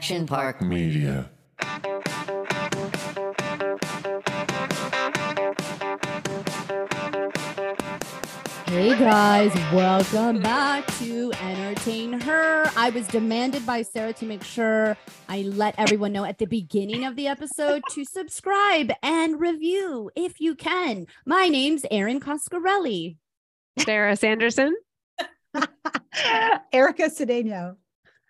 Action Park Media. Hey guys, welcome back to Entertain Her. I was demanded by Sarah to make sure I let everyone know at the beginning of the episode to subscribe and review if you can. My name's Erin Coscarelli. Sarah Sanderson. Erica Cedeno.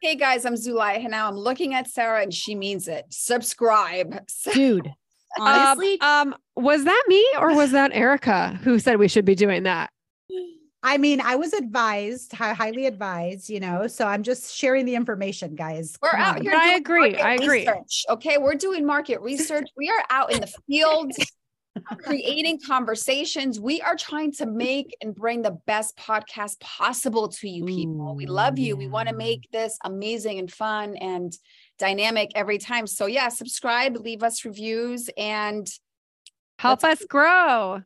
Hey guys, I'm Zulay. And now I'm looking at Sarah and she means it. Subscribe. Dude, honestly, um, um, was that me or was that Erica who said we should be doing that? I mean, I was advised, hi- highly advised, you know, so I'm just sharing the information, guys. We're Come out on. here. I doing agree, market I agree. research, okay, we're doing market research. We are out in the field creating conversations. We are trying to make and bring the best podcast possible to you people. we love you. We want to make this amazing and fun and dynamic every time. So yeah, subscribe, leave us reviews, and Help us grow.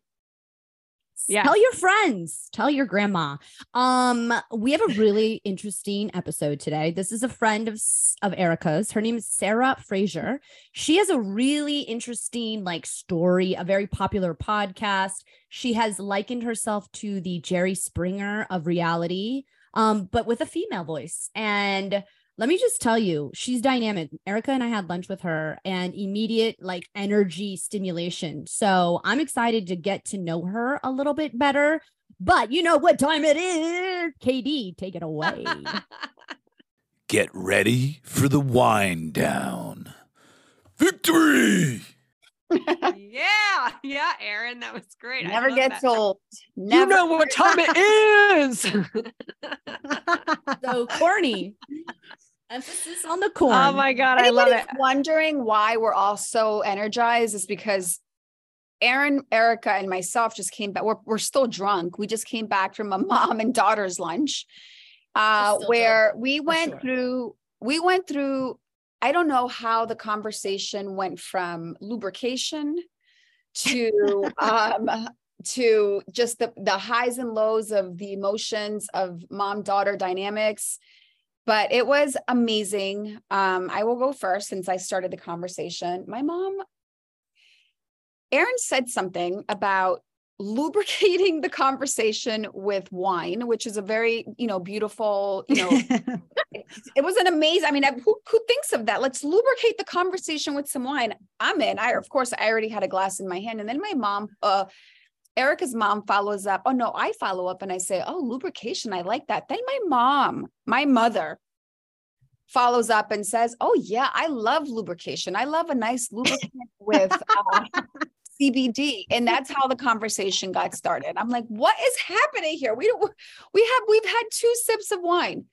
Tell your friends, tell your grandma. Um, we have a really interesting episode today. This is a friend of of Erica's. Her name is Sarah Fraser. She has a really interesting like story, a very popular podcast. She has likened herself to the Jerry Springer of reality, um, but with a female voice. And let me just tell you, she's dynamic. Erica and I had lunch with her and immediate like energy stimulation. So I'm excited to get to know her a little bit better. But you know what time it is. KD, take it away. Get ready for the wind down. Victory! yeah, yeah, Erin, that was great. Never love gets that. old. You know what time it is. so corny. Emphasis on the corn. oh my god, I love it. Wondering why we're all so energized is because Erin, Erica, and myself just came back. We're, we're still drunk. We just came back from a mom and daughter's lunch, uh, still where we went sure. through. We went through. I don't know how the conversation went from lubrication to um, to just the the highs and lows of the emotions of mom daughter dynamics but it was amazing. Um, I will go first since I started the conversation. My mom, Erin said something about lubricating the conversation with wine, which is a very, you know, beautiful, you know, it, was an amazing. I mean, who, who thinks of that? Let's lubricate the conversation with some wine. I'm in. I, of course, I already had a glass in my hand. And then my mom, uh, Erica's mom follows up. Oh no, I follow up and I say, "Oh, lubrication, I like that." Then my mom, my mother, follows up and says, "Oh yeah, I love lubrication. I love a nice lubricant with uh, CBD." And that's how the conversation got started. I'm like, "What is happening here? We don't. We have we've had two sips of wine."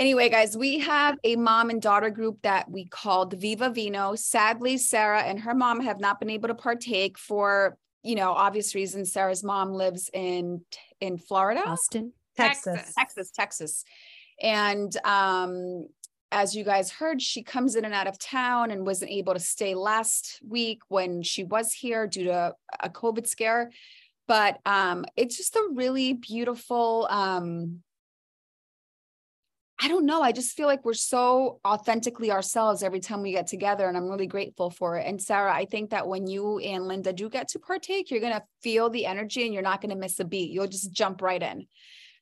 Anyway, guys, we have a mom and daughter group that we called Viva Vino. Sadly, Sarah and her mom have not been able to partake for you know obvious reasons sarah's mom lives in in florida Austin. Texas. texas texas and um as you guys heard she comes in and out of town and wasn't able to stay last week when she was here due to a covid scare but um it's just a really beautiful um I don't know. I just feel like we're so authentically ourselves every time we get together, and I'm really grateful for it. And Sarah, I think that when you and Linda do get to partake, you're gonna feel the energy, and you're not gonna miss a beat. You'll just jump right in.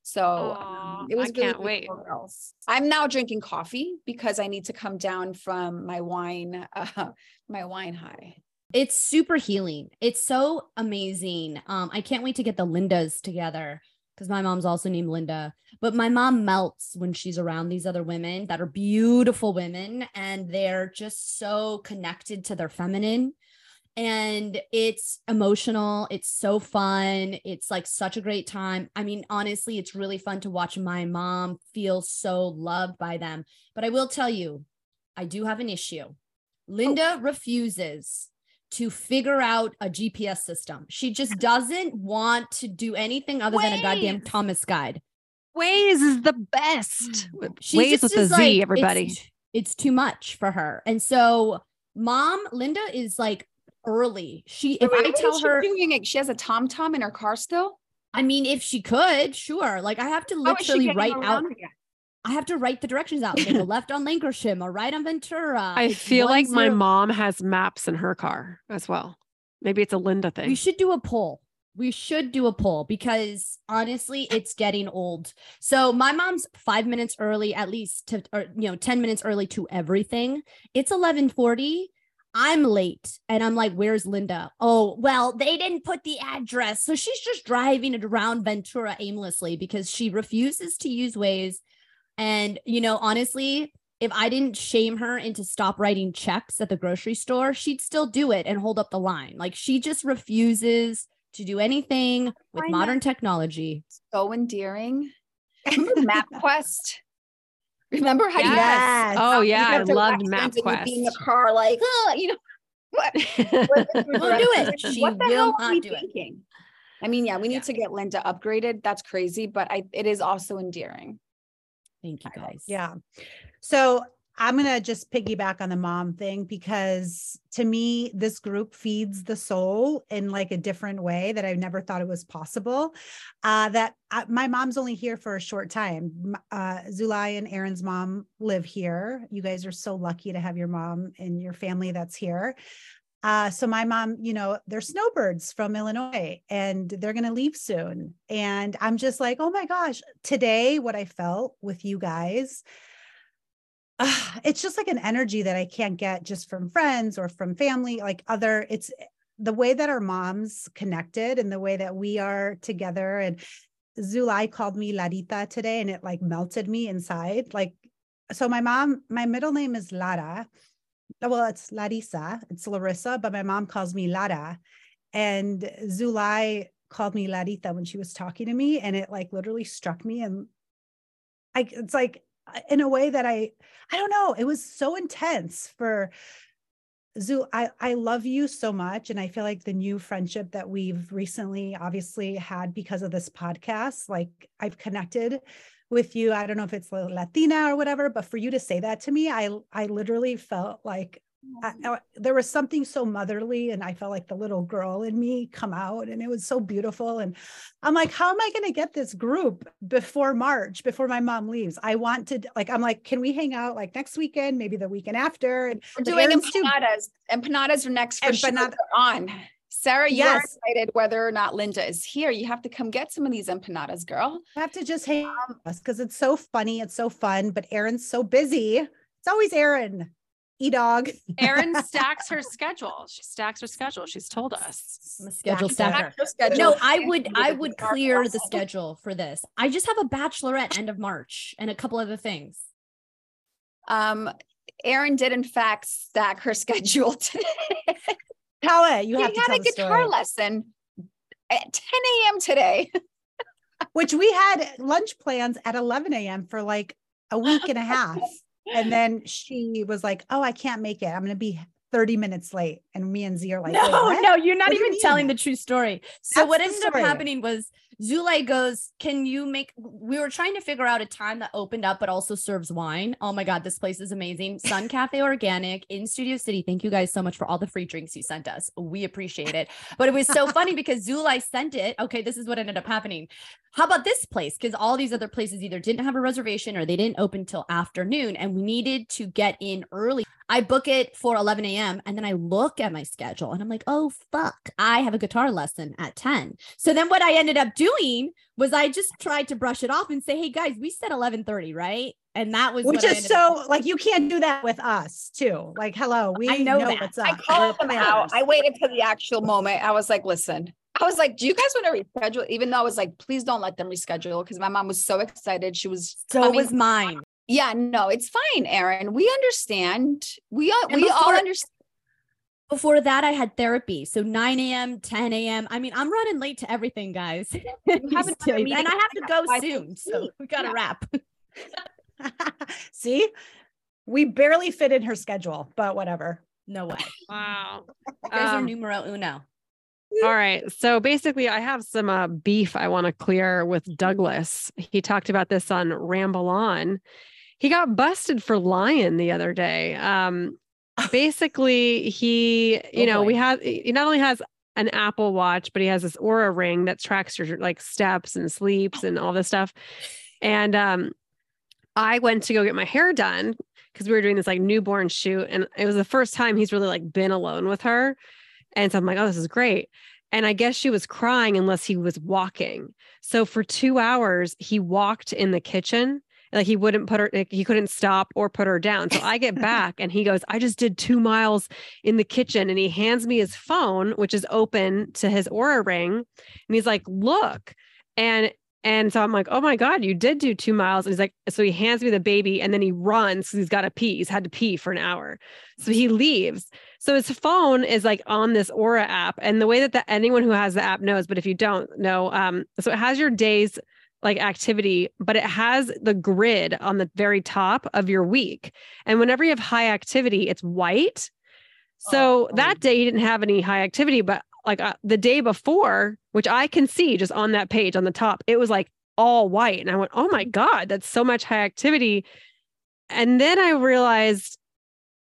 So Aw, um, it was I really can't wait. beautiful, girls. I'm now drinking coffee because I need to come down from my wine, uh, my wine high. It's super healing. It's so amazing. Um, I can't wait to get the Lindas together because my mom's also named Linda. But my mom melts when she's around these other women that are beautiful women and they're just so connected to their feminine. And it's emotional. It's so fun. It's like such a great time. I mean, honestly, it's really fun to watch my mom feel so loved by them. But I will tell you, I do have an issue. Oh. Linda refuses to figure out a GPS system. She just doesn't want to do anything other than a goddamn Thomas guide. Waze is the best. Mm-hmm. She Waze with a Z, like, everybody. It's, it's too much for her. And so mom, Linda is like early. She if Wait, I tell her doing it, she has a Tom Tom in her car still. I mean, if she could, sure. Like I have to How is she literally write out. again? I have to write the directions out. A left on Lancashire, a right on Ventura. I It's feel like my mom has maps in her car as well. Maybe it's a Linda thing. We should do a poll. We should do a poll because honestly, it's getting old. So my mom's five minutes early, at least to, or you know, ten minutes early to everything. It's eleven forty. I'm late, and I'm like, "Where's Linda?" Oh, well, they didn't put the address, so she's just driving it around Ventura aimlessly because she refuses to use Waze. And you know, honestly, if I didn't shame her into stop writing checks at the grocery store, she'd still do it and hold up the line. Like she just refuses to do anything with Find modern that- technology. So endearing. Remember MapQuest? Remember how you Yes. Oh yeah, I loved accent and you'd in the car like, oh, you know, what? Won't do it. She what the will hell are not we do it. thinking? I mean, yeah, we need Yeah. to get Linda upgraded. That's crazy, but I it is also endearing. Thank you guys. Yeah. So I'm going to just piggyback on the mom thing because to me, this group feeds the soul in like a different way that I never thought it was possible. Uh, that uh, my mom's only here for a short time. Uh, Zulay and Erin's mom live here. You guys are so lucky to have your mom and your family that's here. Uh, so my mom, you know, they're snowbirds from Illinois and they're going to leave soon. And I'm just like, oh my gosh, today, what I felt with you guys, ah, it's just like an energy that I can't get just from friends or from family, like other, it's the way that our moms connected and the way that we are together. And Zulay called me Larita today and it like melted me inside. Like, so my mom, my middle name is Lara. Well, it's Larissa, it's Larissa, but my mom calls me Lara. And Zulay called me Larita when she was talking to me, and it like literally struck me. And I, it's like uh, in a way that I, I don't know, it was so intense for Zul. I, I love you so much. And I feel like the new friendship that we've recently obviously had because of this podcast, like I've connected with you. I don't know if it's Latina or whatever, but for you to say that to me, I I literally felt like I, I- there was something so motherly, and I felt like the little girl in me come out, and it was so beautiful. And I'm like, how am I going to get this group before March, before my mom leaves? I want to like, I'm like, can we hang out like next weekend, maybe the weekend after? And We're doing Erin's too- empanadas. Empanadas are next for sure. Empanada- They're on. Sarah, you're Yes. excited whether or not Linda is here. You have to come get some of these empanadas, girl. I have to just hang out with us because it's so funny, it's so fun. But Erin's so busy. It's always Erin, e dog. Erin stacks her schedule. She stacks her schedule. She's told us. I'm a schedule Stack stacker. Schedule. No, I would I would clear the schedule for this. I just have a bachelorette end of March and a couple other things. Um, Erin did in fact stack her schedule today. Tell it. You she have to had a guitar story. lesson at 10 a.m. today. Which we had lunch plans at 11 a.m. for like a week and a half. And then she was like, Oh, I can't make it. I'm going to be 30 minutes late. And me and Z are like, no, what?" no, you're not What do you even telling the true story. So That's what ended up happening was Zulay goes, "Can you make?" We were trying to figure out a time that opened up but also serves wine. Oh my god, this place is amazing. Sun Cafe Organic in Studio City. Thank you guys so much for all the free drinks you sent us. We appreciate it. But it was so funny because Zulay sent it. Okay, this is what ended up happening. How about this place? Because all these other places either didn't have a reservation or they didn't open till afternoon, and we needed to get in early. I book it for 11 a.m. and then I look at my schedule and I'm like, oh, fuck, I have a guitar lesson at 10. So then what I ended up doing was I just tried to brush it off and say, hey guys, we said 11:30, right? And that was Which what I is ended up- so like you can't do that with us too. Like, hello, we I know that. what's I called them out. I waited till the actual moment. I was like, listen, I was like, do you guys want to reschedule? Even though I was like, please don't let them reschedule because my mom was so excited. She was so it coming- was mine. Yeah, no, it's fine, Erin. We understand. We all And we all understand. Before that, I had therapy. So 9 a.m., 10 a.m. I mean, I'm running late to everything, guys. have These another days. meeting and I have to go soon. So we got to Yeah. wrap. See, we barely fit in her schedule, but whatever. No way. Wow. You guys are Um, numero uno. All right. So basically, I have some uh, beef I want to clear with Douglas. He talked about this on Ramble On. He got busted for lying the other day. Um, basically, he, you Oh, know, boy. we have, he not only has an Apple Watch, but he has this Oura ring that tracks your like steps and sleeps and all this stuff. And um, I went to go get my hair done because we were doing this like newborn shoot, and it was the first time he's really like been alone with her. And so I'm like, oh, this is great. And I guess she was crying unless he was walking. So for two hours, he walked in the kitchen. Like he wouldn't put her, like he couldn't stop or put her down. So I get back and he goes, I just did two miles in the kitchen. And he hands me his phone, which is open to his Oura ring. And he's like, look. And and so I'm like, oh my God, you did do two miles. And he's like, so he hands me the baby and then he runs because he's got to pee. He's had to pee for an hour. So he leaves. So his phone is like on this Oura app. And the way that the, anyone who has the app knows, but if you don't know, um, so it has your days like activity, but it has the grid on the very top of your week. And whenever you have high activity, it's white. So Oh. that day he didn't have any high activity, but like uh, the day before, which I can see just on that page on the top, it was like all white. And I went, oh my God, that's so much high activity. And then I realized,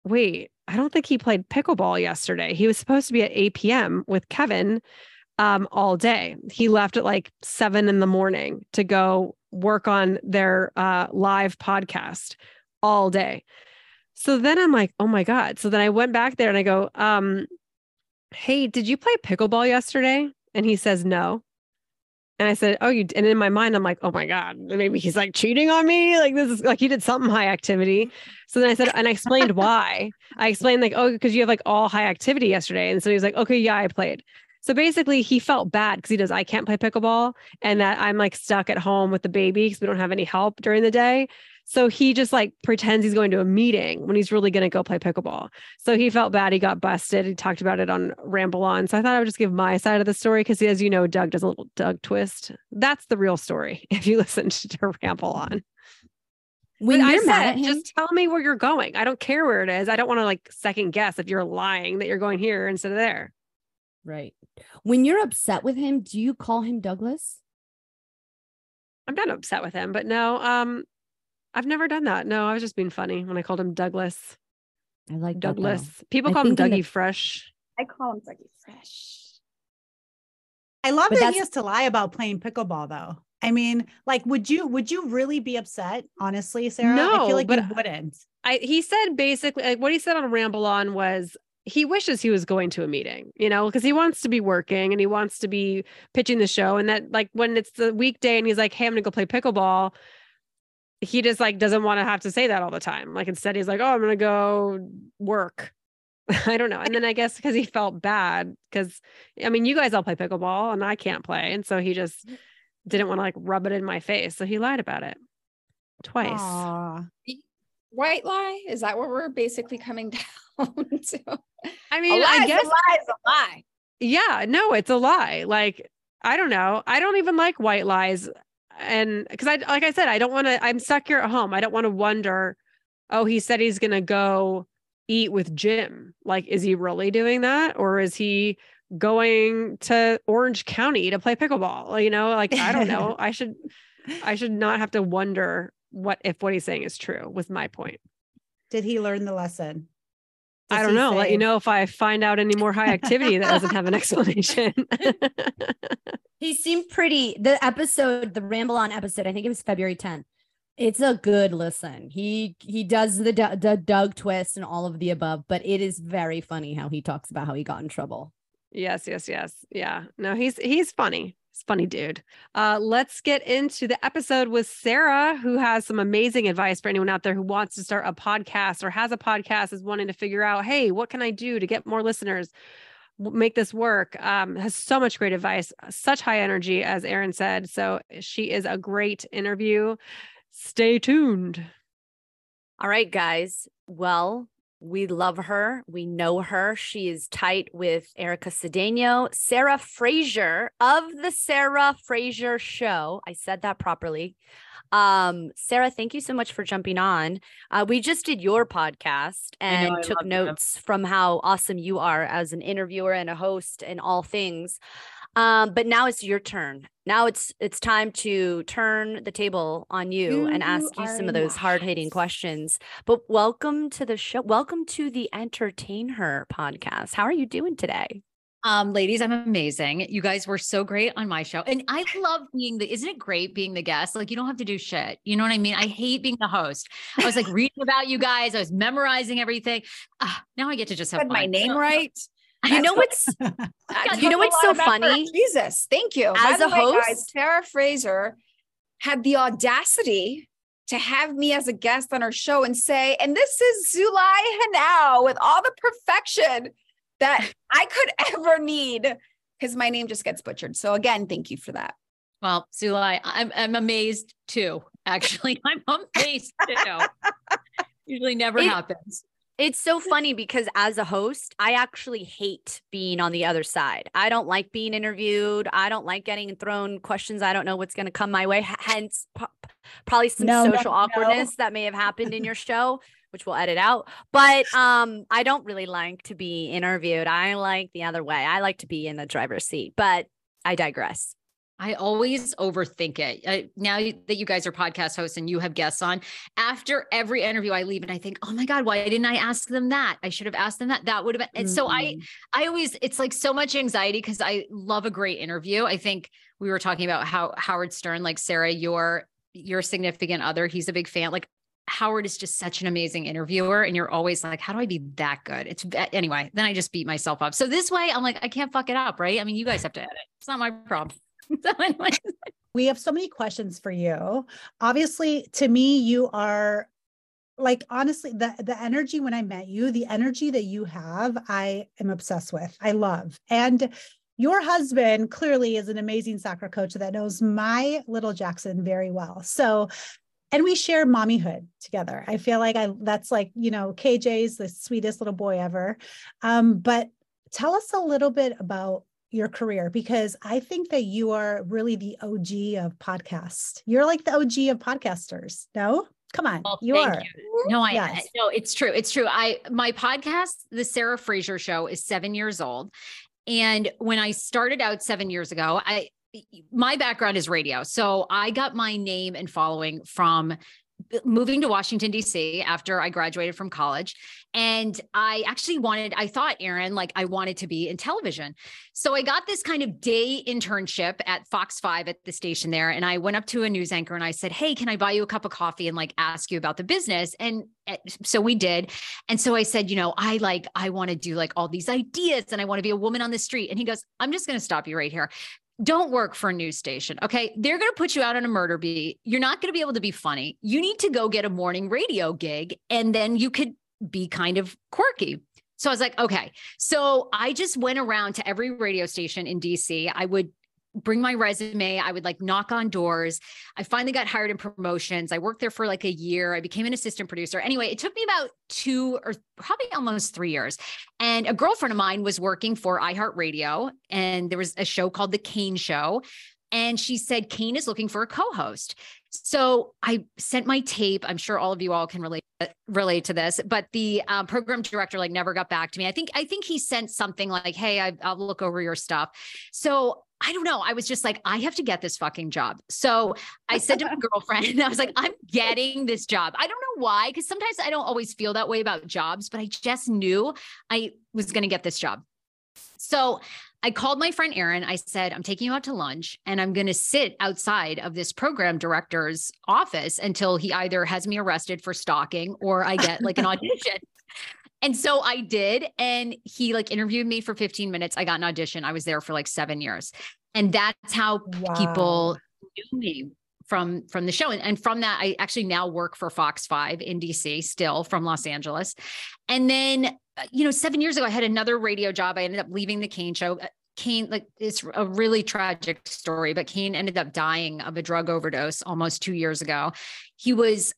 wait, I don't think he played pickleball yesterday. He was supposed to be at 8 p.m. with Kevin um, all day. He left at like seven in the morning to go work on their uh, live podcast all day. So then I'm like, oh my God. So then I went back there and I go, um, hey, did you play pickleball yesterday? And he says, no. And I said, oh, you, and in my mind, I'm like, oh my God, maybe he's like cheating on me. Like this is like he did something high activity. So then I said, and I explained why. I explained like, oh, because you have like all high activity yesterday. And so he was like, okay, yeah, I played. So basically, he felt bad because he does, I can't play pickleball and that I'm like stuck at home with the baby because we don't have any help during the day. So he just like pretends he's going to a meeting when he's really going to go play pickleball. So he felt bad. He got busted. He talked about it on Ramble On. So I thought I would just give my side of the story because, as you know, Doug does a little Doug twist. That's the real story if you listen to Ramble On. When I you're mad said, him, just tell me where you're going. I don't care where it is. I don't want to like second guess if you're lying that you're going here instead of there. Right? When you're upset with him, do you call him Douglas? I'm not upset with him, but no, um, I've never done that. No, I was just being funny when I called him Douglas. I like that. Douglas. People I call him Dougie the- Fresh. I call him Dougie Fresh. I love But that he has to lie about playing pickleball though. I mean, like, would you would you really be upset, honestly, Sarah? No, I feel like but you wouldn't. I he said basically like what he said on Ramble On was he wishes he was going to a meeting, you know, because he wants to be working and he wants to be pitching the show. And that like when it's the weekday and he's like, Hey, I'm gonna go play pickleball. He just like doesn't want to have to say that all the time. Like instead he's like, Oh, I'm gonna go work. I don't know. And then I guess because he felt bad, because I mean, you guys all play pickleball and I can't play. And so he just mm. didn't want to like rub it in my face. So he lied about it twice. Aw. White lie? Is that what we're basically coming down to? I a mean, lie I guess a lie is a lie. yeah no it's a lie. Like i don't know. I don't even like white lies. And because i like i said i don't want to i'm stuck here at home. I don't want to wonder oh he said he's gonna go eat with jim. Like is he really doing that? Or is he going to orange county to play pickleball? You know like i don't know. I should i should not have to wonder what if what he's saying is true was my point. Did he learn the lesson? I don't know let you know if i find out any more high activity that doesn't have an explanation He seemed pretty. The episode, the Ramble On episode, I think it was February 10th. It's a good listen. He he does the, the Doug twist and all of the above, but it is very funny how he talks about how he got in trouble. Yes, yes, yes. Yeah. No, he's he's funny. A funny dude. Uh, let's get into the episode with Sarah, who has some amazing advice for anyone out there who wants to start a podcast or has a podcast, is wanting to figure out, hey, what can I do to get more listeners? Make this work. Um, has so much great advice, such high energy, as Erin said. So she is a great interview. Stay tuned. All right, guys. Well, we love her. We know her. She is tight with Erica Cedeno, Sarah Fraser of the Sarah Fraser Show. I said that properly. Um, Sarah, thank you so much for jumping on. Uh, we just did your podcast and I took loved them. notes from how awesome you are as an interviewer and a host and all things. Um, but now it's your turn. Now it's it's time to turn the table on you and ask you some of those hard hitting questions. But welcome to the show. Welcome to the Entertain Her podcast. How are you doing today? Um, ladies, I'm amazing. You guys were so great on my show. And I love being the, isn't it great being the guest? Like, you don't have to do shit. You know what I mean? I hate being the host. I was like reading about you guys, I was memorizing everything. Ah, now I get to just have my name right. You know what's—you know what's so funny? Jesus, thank you. As By a way, guys, host- Sarah Fraser had the audacity to have me as a guest on her show and say, and this is Zulay Henao with all the perfection that I could ever need because my name just gets butchered. So again, thank you for that. Well, Zulay, I'm I'm amazed too. Actually, I'm amazed too. Usually never It- happens. It's so funny because as a host, I actually hate being on the other side. I don't like being interviewed. I don't like getting thrown questions. I don't know what's going to come my way. Hence, probably some No, no, social no. awkwardness that may have happened in your show, which we'll edit out. But um, I don't really like to be interviewed. I like the other way. I like to be in the driver's seat. But I digress. I always overthink it. I, now that you guys are podcast hosts and you have guests on, after every interview, I leave and I think, oh my God, why didn't I ask them that? I should have asked them that. That would have been. And so I, Mm-hmm. I always, it's like so much anxiety because I love a great interview. I think we were talking about how Howard Stern, like Sarah, your your significant other, he's a big fan. Like Howard is just such an amazing interviewer, and you're always like, how do I be that good? It's anyway. Then I just beat myself up. So this way, I'm like, I can't fuck it up, right? I mean, you guys have to edit. It's not my problem. So anyway. We have so many questions for you. Obviously, to me, you are like honestly the the energy when I met you, the energy that you have, I am obsessed with. I love. And your husband clearly is an amazing soccer coach that knows my little Jackson very well. So and we share mommyhood together. I feel like I that's like, you know, KJ's the sweetest little boy ever. Um, but tell us a little bit about your career because I think that you are really the OG of podcasts. You're like the OG of podcasters. No? Come on. Well, you are. you. No, I, Yes. no, it's true. It's true. I my podcast, the Sarah Fraser Show, is seven years old, and when I started out seven years ago, I my background is radio, so I got my name and following from moving to Washington D.C. after I graduated from college, and I actually wanted. I thought, Erin, like I wanted to be in television, so I got this kind of day internship at Fox 5 at the station there. And I went up to a news anchor and I said, Hey, can I buy you a cup of coffee and like ask you about the business? And uh, so we did. And so I said, You know, I like, I want to do like all these ideas and I want to be a woman on the street. And he goes, I'm just going to stop you right here. Don't work for a news station. Okay. They're going to put you out on a murder beat. You're not going to be able to be funny. You need to go get a morning radio gig and then you could be kind of quirky. So I was like, okay. So I just went around to every radio station in DC. I would bring my resume. I would like knock on doors. I finally got hired in promotions. I worked there for like a year. I became an assistant producer. Anyway, it took me about two or probably almost three years. And a girlfriend of mine was working for iHeartRadio, and there was a show called The Kane Show. And she said, Kane is looking for a co host. So I sent my tape. I'm sure all of you all can relate relate to this, but the um, program director like never got back to me. I think I think he sent something like, "Hey, I, I'll look over your stuff." So I don't know. I was just like, I have to get this fucking job. So I said to my girlfriend, I was like, I'm getting this job. I don't know why, because sometimes I don't always feel that way about jobs, but I just knew I was going to get this job. So I called my friend Aaron. I said, I'm taking you out to lunch and I'm going to sit outside of this program director's office until he either has me arrested for stalking or I get like an audition. And so I did. And he like interviewed me for 15 minutes. I got an audition. I was there for like seven years. And that's how people knew me from from the show and, and from that i actually now work for fox 5 in dc still from los angeles and then uh, you know seven years ago i had another radio job i ended up leaving the kane show Uh, Kane, like it's a really tragic story, but Kane ended up dying of a drug overdose almost two years ago. He was,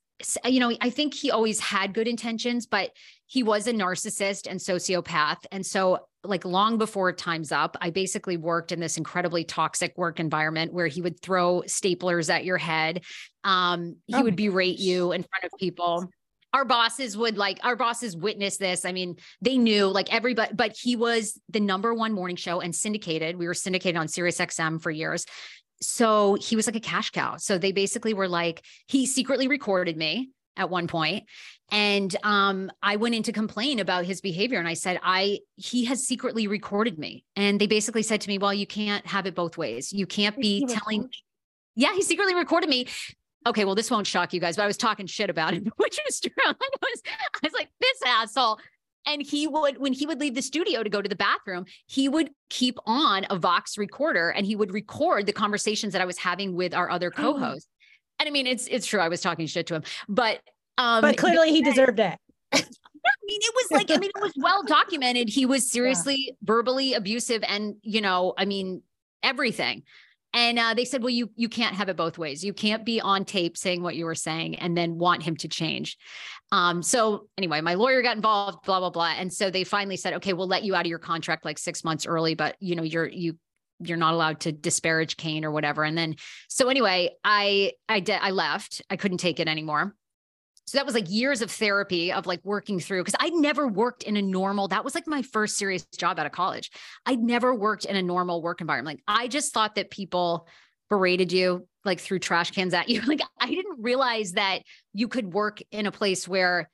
you know, I think he always had good intentions, but he was a narcissist and sociopath. And so, like, long before Time's Up, I basically worked in this incredibly toxic work environment where he would throw staplers at your head. Um, he Oh would berate you in front of people our bosses would like our bosses witnessed this. I mean, they knew like everybody, but he was the number one morning show and syndicated. We were syndicated on Sirius XM for years. So he was like a cash cow. So they basically were like, he secretly recorded me at one point. And um i went in to complain about his behavior and i said i he has secretly recorded me. And they basically said to me well you can't have it both ways. You can't be telling yeah he secretly recorded me. Okay well this won't shock you guys but i was talking shit about him which was true. I was i was like this asshole. And he would when he would leave the studio to go to the bathroom he would keep on a vox recorder and he would record the conversations that i was having with our other co-hosts and I mean, it's it's true. I was talking shit to him, but um, but clearly he deserved it. I mean, it was like, I mean, it was well documented. He was seriously yeah. verbally abusive and, you know, I mean, everything. And uh, they said, well, you you can't have it both ways. You can't be on tape saying what you were saying and then want him to change. Um, so anyway, my lawyer got involved, blah, blah, blah. And so they finally said, okay, we'll let you out of your contract like six months early, but you know, you're you you're not allowed to disparage Kane or whatever. And then, so anyway, I, I did, I left, I couldn't take it anymore. So that was like years of therapy of like working through because I'd never worked in a normal, that was like my first serious job out of college. I'd never worked in a normal work environment. Like I just thought that people berated you like through trash cans at you. Like I didn't realize that you could work in a place where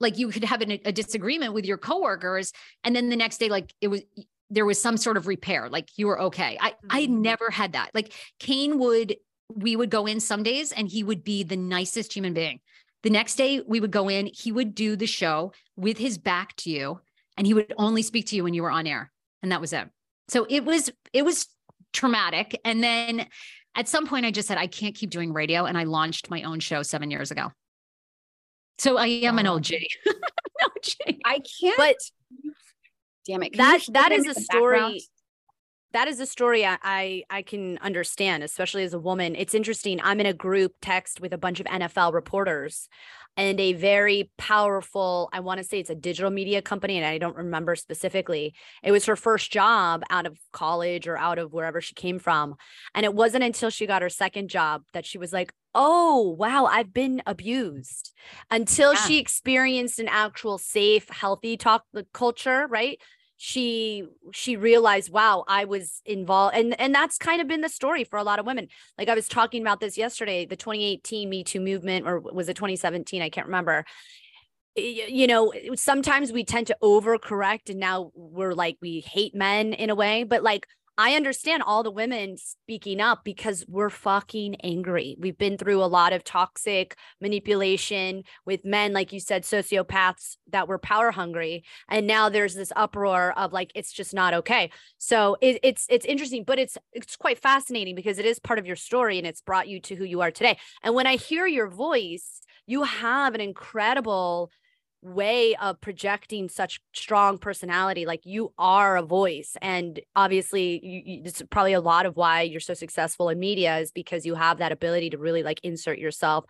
like you could have an, a disagreement with your coworkers and then the next day like it was there was some sort of repair, like you were okay. I I Mm-hmm. never had that. Like Kane would we would go in some days and he would be the nicest human being. The next day we would go in, he would do the show with his back to you and he would only speak to you when you were on air and that was it. So it was it was traumatic and then at some point I just said I can't keep doing radio and I launched my own show 7 years ago. So I am an OG. an OG. I can't. But damn it. can that that is a the background? story that is a story I I can understand, especially as a woman. It's interesting. I'm in a group text with a bunch of NFL reporters and a very powerful, I want to say it's a digital media company, and I don't remember specifically. It was her first job out of college or out of wherever she came from. And it wasn't until she got her second job that she was like, oh, wow, I've been abused until Yeah. she experienced an actual safe, healthy talk the culture, right? She she realized wow i was involved and and that's kind of been the story for a lot of women. Like i was talking about this yesterday the 2018 me too movement or was it 2017 i can't remember. You know sometimes we tend to overcorrect and now we're like we hate men in a way but like I understand all the women speaking up because we're fucking angry. We've been through a lot of toxic manipulation with men, like you said, sociopaths that were power hungry. And now there's this uproar of like, it's just not okay. So it, it's it's interesting, but it's it's quite fascinating because it is part of your story and it's brought you to who you are today. And when I hear your voice, you have an incredible way of projecting such strong personality like you are a voice. And obviously you, you, it's probably a lot of why you're so successful in media is because you have that ability to really like insert yourself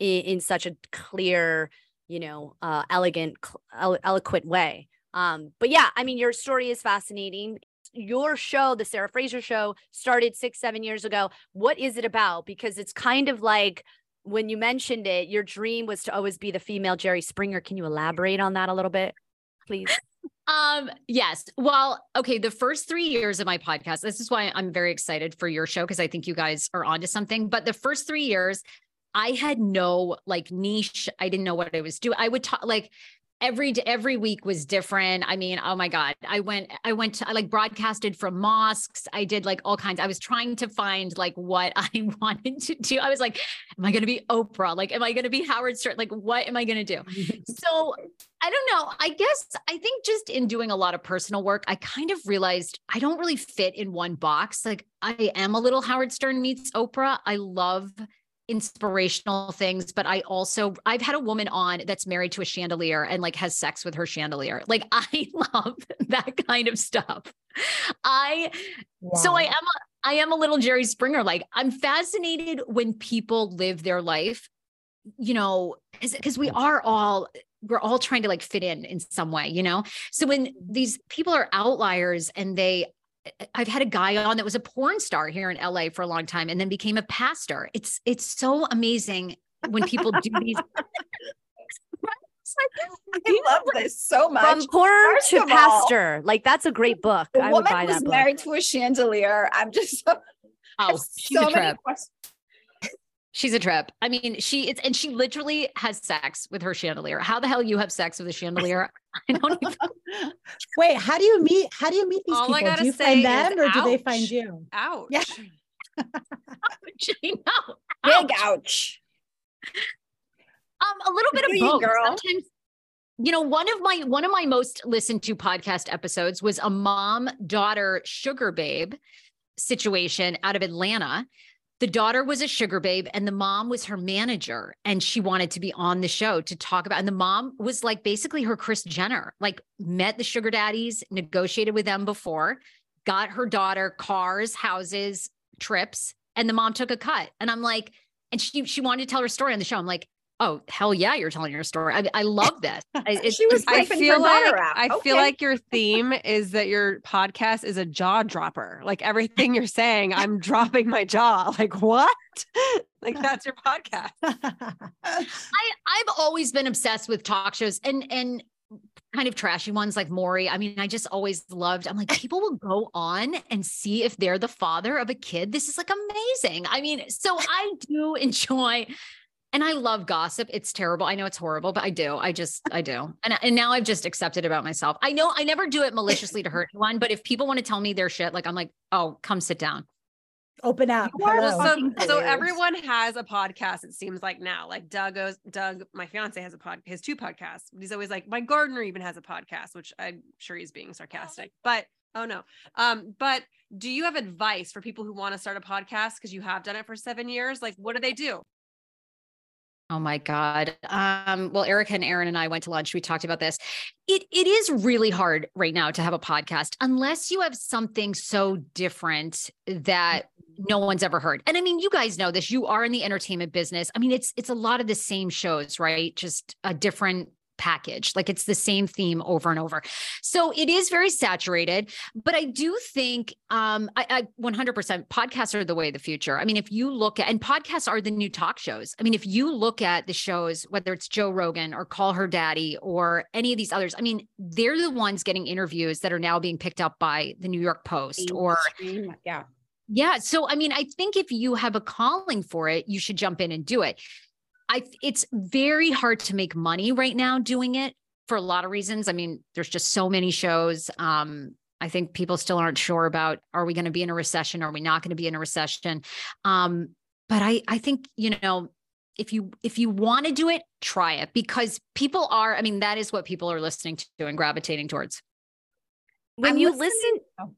in, in such a clear you know uh elegant eloquent way. Um but yeah i mean your story is fascinating. Your show the sarah fraser show started six seven years ago. What is it about? Because it's kind of like when you mentioned it, your dream was to always be the female Jerry Springer. Can you elaborate on that a little bit, please? Um, yes. Well, okay. The first three years of my podcast, this is why I'm very excited for your show because I think you guys are onto something. But the first three years, I had no like niche. I didn't know what I was doing. I would talk like every every week was different. I mean, oh my god, I went I went to I like broadcasted from mosques. I did like all kinds. I was trying to find like what I wanted to do. I was like, am I going to be Oprah? Like, am I going to be Howard Stern? Like, what am I going to do? so I don't know. I guess I think just in doing a lot of personal work, I kind of realized I don't really fit in one box. Like I am a little Howard Stern meets Oprah. I love inspirational things, but I also I've had a woman on that's married to a chandelier and like has sex with her chandelier. Like I love that kind of stuff. I so I am a, I am a little Jerry Springer. Like I'm fascinated when people live their life, you know, because we are all we're all trying to like fit in in some way, you know. So when mm-hmm. these people are outliers and they I've had a guy on that was a porn star here in LA for a long time and then became a pastor. It's it's so amazing when people do these. Like, I love this so much. From porn First to of all, pastor. Like that's a great book. The I would woman buy was that book. married to a chandelier. I'm just so, oh, so many questions. She's a trip. I mean, she it's and she literally has sex with her chandelier. How the hell you have sex with a chandelier? I don't even Wait, how do you meet? How do you meet these All I people? gotta Do you say find is them or do they find you? Ouch. Yeah. know. Big ouch. Um, a little bit of you, both. girl? Sometimes, you know, one of my one of my most listened to podcast episodes was a mom daughter sugar babe situation out of Atlanta. The daughter was a sugar babe, and the mom was her manager, and she wanted to be on the show to talk about. And the mom was like basically her Chris Jenner, like met the sugar daddies, negotiated with them before, got her daughter cars, houses, trips, and the mom took a cut. And I'm like, and she she wanted to tell her story on the show. I'm like, oh hell yeah, you're telling your story. I, I love this. I, She was I feel like. I feel like your theme is that your podcast is a jaw dropper. Like everything you're saying, I'm dropping my jaw. Like what? like that's your podcast. I I've always been obsessed with talk shows and and kind of trashy ones like Maury. I mean, I just always loved. I'm like, people will go on and see if they're the father of a kid. This is like amazing. I mean, so I do enjoy. And I love gossip. It's terrible. I know it's horrible, but I do. I just, I do. And, and now I've just accepted about myself. I know I never do it maliciously to hurt anyone, but if people want to tell me their shit, like I'm like, oh, come sit down. Open up. You are Hello. so, so everyone has a podcast. It seems like now, like Doug goes, Doug, my fiance has a pod, his two podcasts. But he's always like, my gardener even has a podcast, which I'm sure he's being sarcastic. But oh no, um, but do you have advice for people who want to start a podcast because you have done it for seven years? Like, what do they do? Oh my God. Um, well, Erica and Erin and I went to lunch. We talked about this. It it is really hard right now to have a podcast unless you have something so different that no one's ever heard. And I mean, you guys know this. You are in the entertainment business. I mean, it's it's a lot of the same shows, right? Just a different package. Like it's the same theme over and over. So it is very saturated, but I do think um I, I 100% podcasts are the way of the future. I mean, if you look at and podcasts are the new talk shows. I mean, if you look at the shows, whether it's Joe Rogan or Call Her Daddy or any of these others, I mean, they're the ones getting interviews that are now being picked up by the New York Post or yeah. yeah. So, I mean, I think if you have a calling for it, you should jump in and do it. I, it's very hard to make money right now doing it for a lot of reasons. I mean, there's just so many shows. Um, I think people still aren't sure about are we going to be in a recession? Are we not going to be in a recession? Um, but I, I think you know, if you if you want to do it, try it because people are. I mean, that is what people are listening to and gravitating towards. when I'm you listen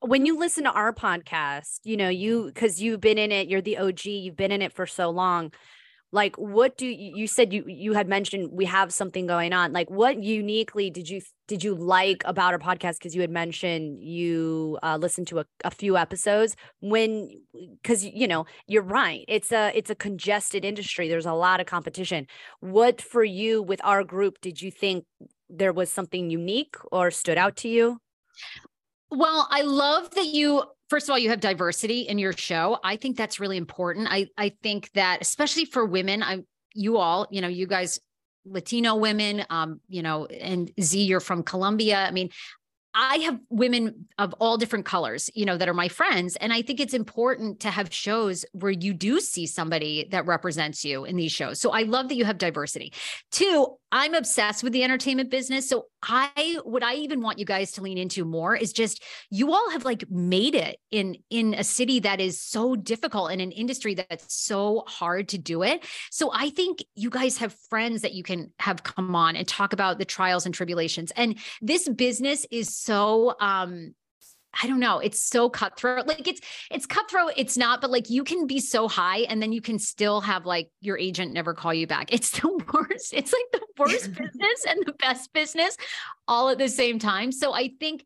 when you listen to our podcast you know you because you've been in it you're the og you've been in it for so long like what do you said you you had mentioned we have something going on. Like what uniquely did you did you like about our podcast? Because you had mentioned you uh, listened to a, a few episodes when because you know you're right. It's a it's a congested industry. There's a lot of competition. What for you with our group did you think there was something unique or stood out to you? Well, I love that you first of all you have diversity in your show. I think that's really important. I I think that especially for women, I you all, you know, you guys Latino women, um, you know, and Z, you're from Colombia. I mean, I have women of all different colors, you know, that are my friends. And I think it's important to have shows where you do see somebody that represents you in these shows. So I love that you have diversity. Two, I'm obsessed with the entertainment business. So I what I even want you guys to lean into more is just you all have like made it in in a city that is so difficult in an industry that's so hard to do it. So I think you guys have friends that you can have come on and talk about the trials and tribulations. And this business is so um I don't know. It's so cutthroat. Like it's it's cutthroat. It's not, but like you can be so high and then you can still have like your agent never call you back. It's the worst. It's like the worst business and the best business all at the same time. So I think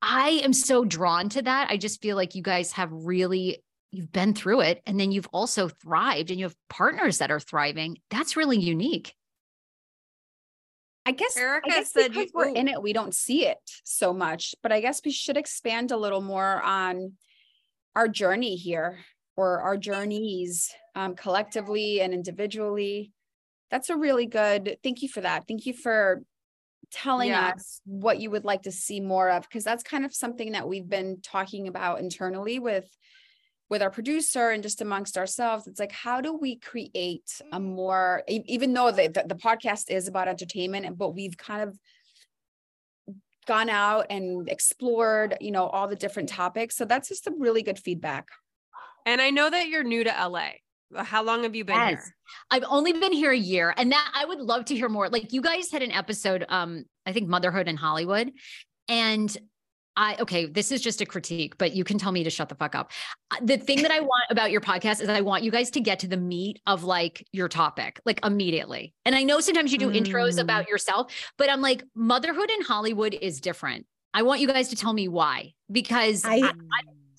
I am so drawn to that. I just feel like you guys have really you've been through it and then you've also thrived and you have partners that are thriving. That's really unique. I guess, Erica I guess said because we're in it, we don't see it so much. But I guess we should expand a little more on our journey here or our journeys um, collectively and individually. That's a really good. Thank you for that. Thank you for telling Yeah. us what you would like to see more of, because that's kind of something that we've been talking about internally with with our producer and just amongst ourselves it's like how do we create a more e- even though the, the, the podcast is about entertainment but we've kind of gone out and explored you know all the different topics so that's just a really good feedback And I know that you're new to LA. How long have you been Yes. here? I've only been here a year and that I would love to hear more. Like you guys had an episode, um, I think Motherhood in Hollywood. And I okay, this is just a critique, but you can tell me to shut the fuck up. Uh, The thing that I want about your podcast is I want you guys to get to the meat of like your topic, like immediately. And I know sometimes you do intros Mm. about yourself, but I'm like, motherhood in Hollywood is different. I want you guys to tell me why. Because I, I,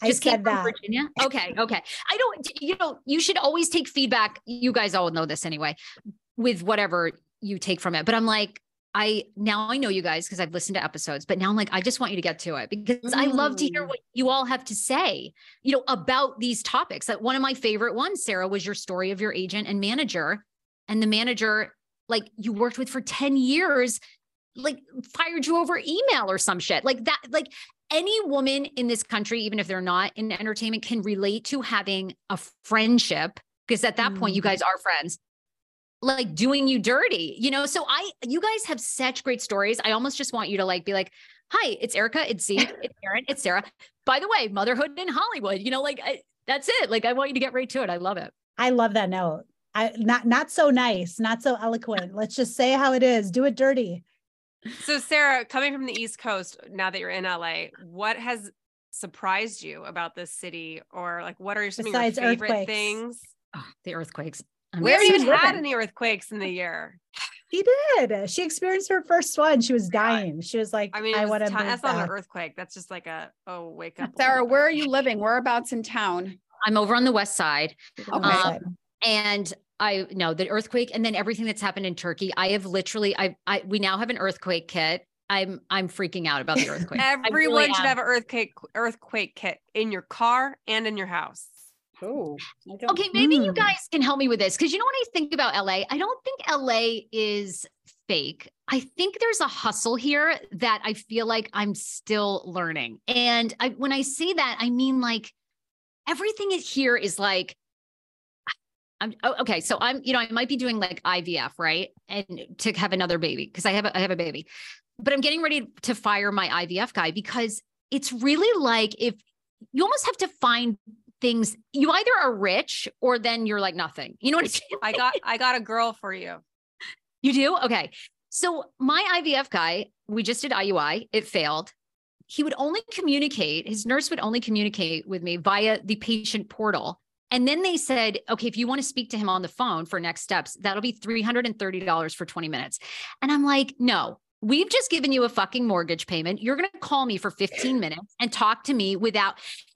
I just came said from that. Virginia. Okay, okay. I don't, you know, you should always take feedback. You guys all know this anyway, with whatever you take from it. But I'm like, I now I know you guys because I've listened to episodes, but now I'm like, I just want you to get to it because I love to hear Mm. what you all have to say, you know, about these topics. That one of my favorite ones, Sarah, was your story of your agent and manager, and the manager like you worked with for 10 years, like fired you over email or some shit like that. Like any woman in this country, even if they're not in entertainment, can relate to having a friendship because at that point you Mm. guys are friends like doing you dirty you know so i you guys have such great stories i almost just want you to like be like hi it's erica it's z it's Erin it's sarah by the way motherhood in hollywood you know like I, that's it like i want you to get right to it i love it I love that note. I not not so nice, not so eloquent. Let's just say how it is. Do it dirty. So, Sarah, coming from the East Coast, now that you're in LA, what has surprised you about this city, or like what are some Besides of your favorite earthquakes. things? oh, the earthquakes I We mean, haven't even had different. any earthquakes in the year. She did. She experienced her first one. She was dying. She was like, I mean, I it was want to ti- move that's not an earthquake. That's just like a oh, wake up. sarah where are you living whereabouts in town i'm over on the west side Okay. Um, and I know the earthquake and then everything that's happened in Turkey. I have literally, I, I, we now have an earthquake kit. I'm, I'm freaking out about the earthquake. I really Everyone should am. have an earthquake earthquake kit in your car and in your house. Oh Okay, maybe you Mm. guys can help me with this because you know when I think about LA, I don't think LA is fake. I think there's a hustle here that I feel like I'm still learning. And I, when I say that, I mean like everything is here is like. I'm oh, okay. So I'm, you know, I might be doing like IVF, right? And to have another baby because I have a, I have a baby, but I'm getting ready to fire my IVF guy because it's really like if you almost have to find things you either are rich or then you're like nothing. You know what I'm saying? I got I got a girl for you. You do? Okay. So my IVF guy, we just did IUI, it failed. He would only communicate, his nurse would only communicate with me via the patient portal. And then they said, okay, if you want to speak to him on the phone for next steps, that'll be $330 for 20 minutes. And I'm like, no, we've just given you a fucking mortgage payment. You're going to call me for 15 minutes and talk to me without